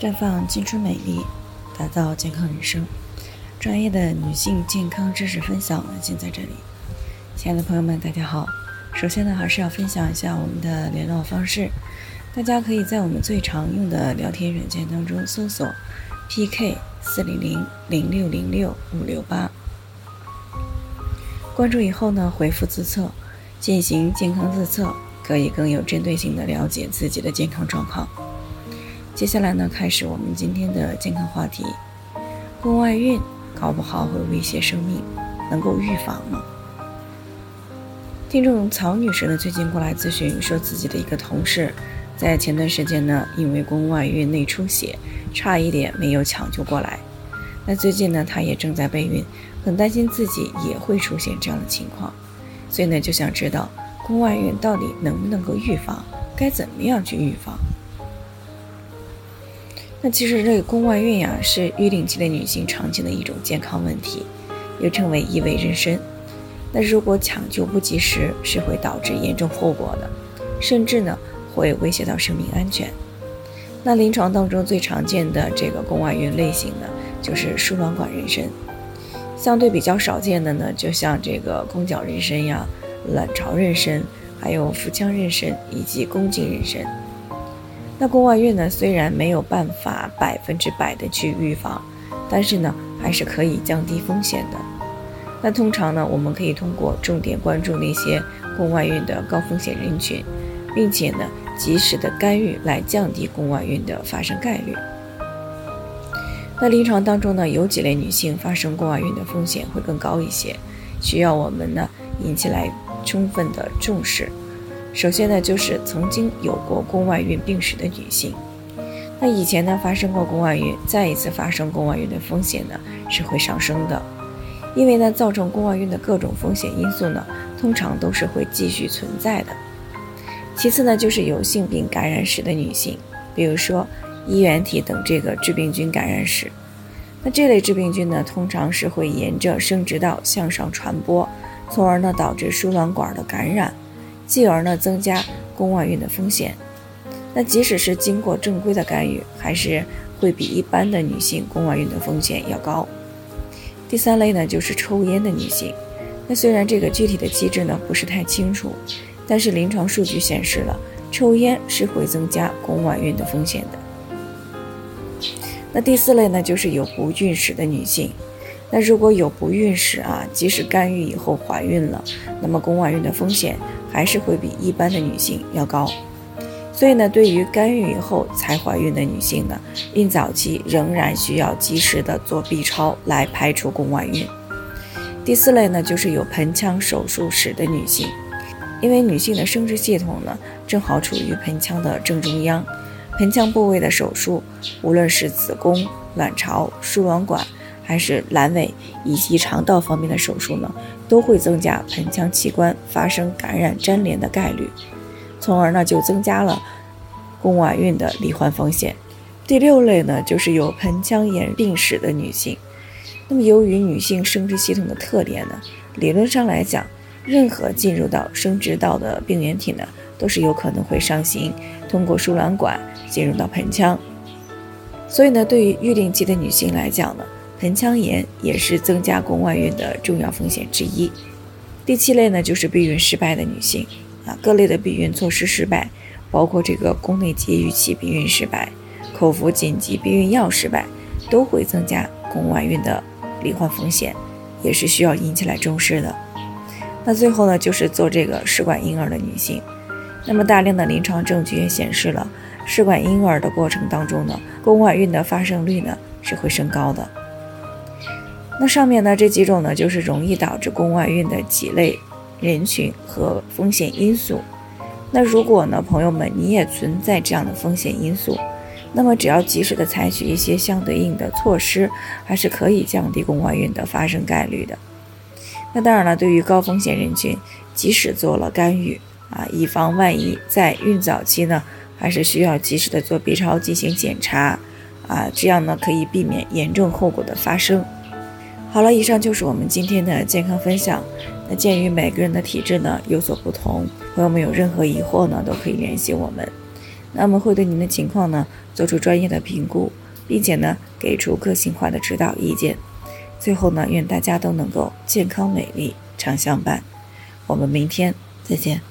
绽放青春美丽，打造健康人生。专业的女性健康知识分享尽在这里。亲爱的朋友们，大家好。首先呢，还是要分享一下我们的联络方式。大家可以在我们最常用的聊天软件当中搜索 “PK 四零零零六零六五六八”，关注以后呢，回复自测进行健康自测，可以更有针对性的了解自己的健康状况。接下来呢，开始我们今天的健康话题。宫外孕搞不好会威胁生命，能够预防吗？听众曹女士呢，最近过来咨询，说自己的一个同事，在前段时间呢，因为宫外孕内出血，差一点没有抢救过来。那最近呢，她也正在备孕，很担心自己也会出现这样的情况，所以呢，就想知道宫外孕到底能不能够预防，该怎么样去预防？那其实这个宫外孕呀，是育龄期的女性常见的一种健康问题，又称为异位妊娠。那如果抢救不及时，是会导致严重后果的，甚至呢会威胁到生命安全。那临床当中最常见的这个宫外孕类型呢，就是输卵管妊娠。相对比较少见的呢，就像这个宫角妊娠呀、卵巢妊娠，还有腹腔妊娠以及宫颈妊娠。那宫外孕呢，虽然没有办法百分之百的去预防，但是呢，还是可以降低风险的。那通常呢，我们可以通过重点关注那些宫外孕的高风险人群，并且呢，及时的干预来降低宫外孕的发生概率。那临床当中呢，有几类女性发生宫外孕的风险会更高一些，需要我们呢引起来充分的重视。首先呢，就是曾经有过宫外孕病史的女性，那以前呢发生过宫外孕，再一次发生宫外孕的风险呢是会上升的，因为呢造成宫外孕的各种风险因素呢通常都是会继续存在的。其次呢，就是有性病感染史的女性，比如说衣原体等这个致病菌感染史，那这类致病菌呢通常是会沿着生殖道向上传播，从而呢导致输卵管的感染。继而呢，增加宫外孕的风险。那即使是经过正规的干预，还是会比一般的女性宫外孕的风险要高。第三类呢，就是抽烟的女性。那虽然这个具体的机制呢不是太清楚，但是临床数据显示了抽烟是会增加宫外孕的风险的。那第四类呢，就是有不孕史的女性。那如果有不孕史啊，即使干预以后怀孕了，那么宫外孕的风险。还是会比一般的女性要高，所以呢，对于干预以后才怀孕的女性呢，孕早期仍然需要及时的做 B 超来排除宫外孕。第四类呢，就是有盆腔手术史的女性，因为女性的生殖系统呢正好处于盆腔的正中央，盆腔部位的手术，无论是子宫、卵巢、输卵管。还是阑尾以及肠道方面的手术呢，都会增加盆腔器官发生感染粘连的概率，从而呢就增加了宫外孕的罹患风险。第六类呢，就是有盆腔炎病史的女性。那么由于女性生殖系统的特点呢，理论上来讲，任何进入到生殖道的病原体呢，都是有可能会上行，通过输卵管进入到盆腔。所以呢，对于育龄期的女性来讲呢，盆腔炎也是增加宫外孕的重要风险之一。第七类呢，就是避孕失败的女性啊，各类的避孕措施失败，包括这个宫内节育器避孕失败、口服紧急避孕药失败，都会增加宫外孕的罹患风险，也是需要引起来重视的。那最后呢，就是做这个试管婴儿的女性，那么大量的临床证据也显示了，试管婴儿的过程当中呢，宫外孕的发生率呢是会升高的。那上面呢这几种呢，就是容易导致宫外孕的几类人群和风险因素。那如果呢，朋友们你也存在这样的风险因素，那么只要及时的采取一些相对应的措施，还是可以降低宫外孕的发生概率的。那当然了，对于高风险人群，即使做了干预啊，以防万一，在孕早期呢，还是需要及时的做 B 超进行检查啊，这样呢可以避免严重后果的发生。好了，以上就是我们今天的健康分享。那鉴于每个人的体质呢有所不同，朋友们有任何疑惑呢都可以联系我们。那我们会对您的情况呢做出专业的评估，并且呢给出个性化的指导意见。最后呢，愿大家都能够健康美丽常相伴。我们明天再见。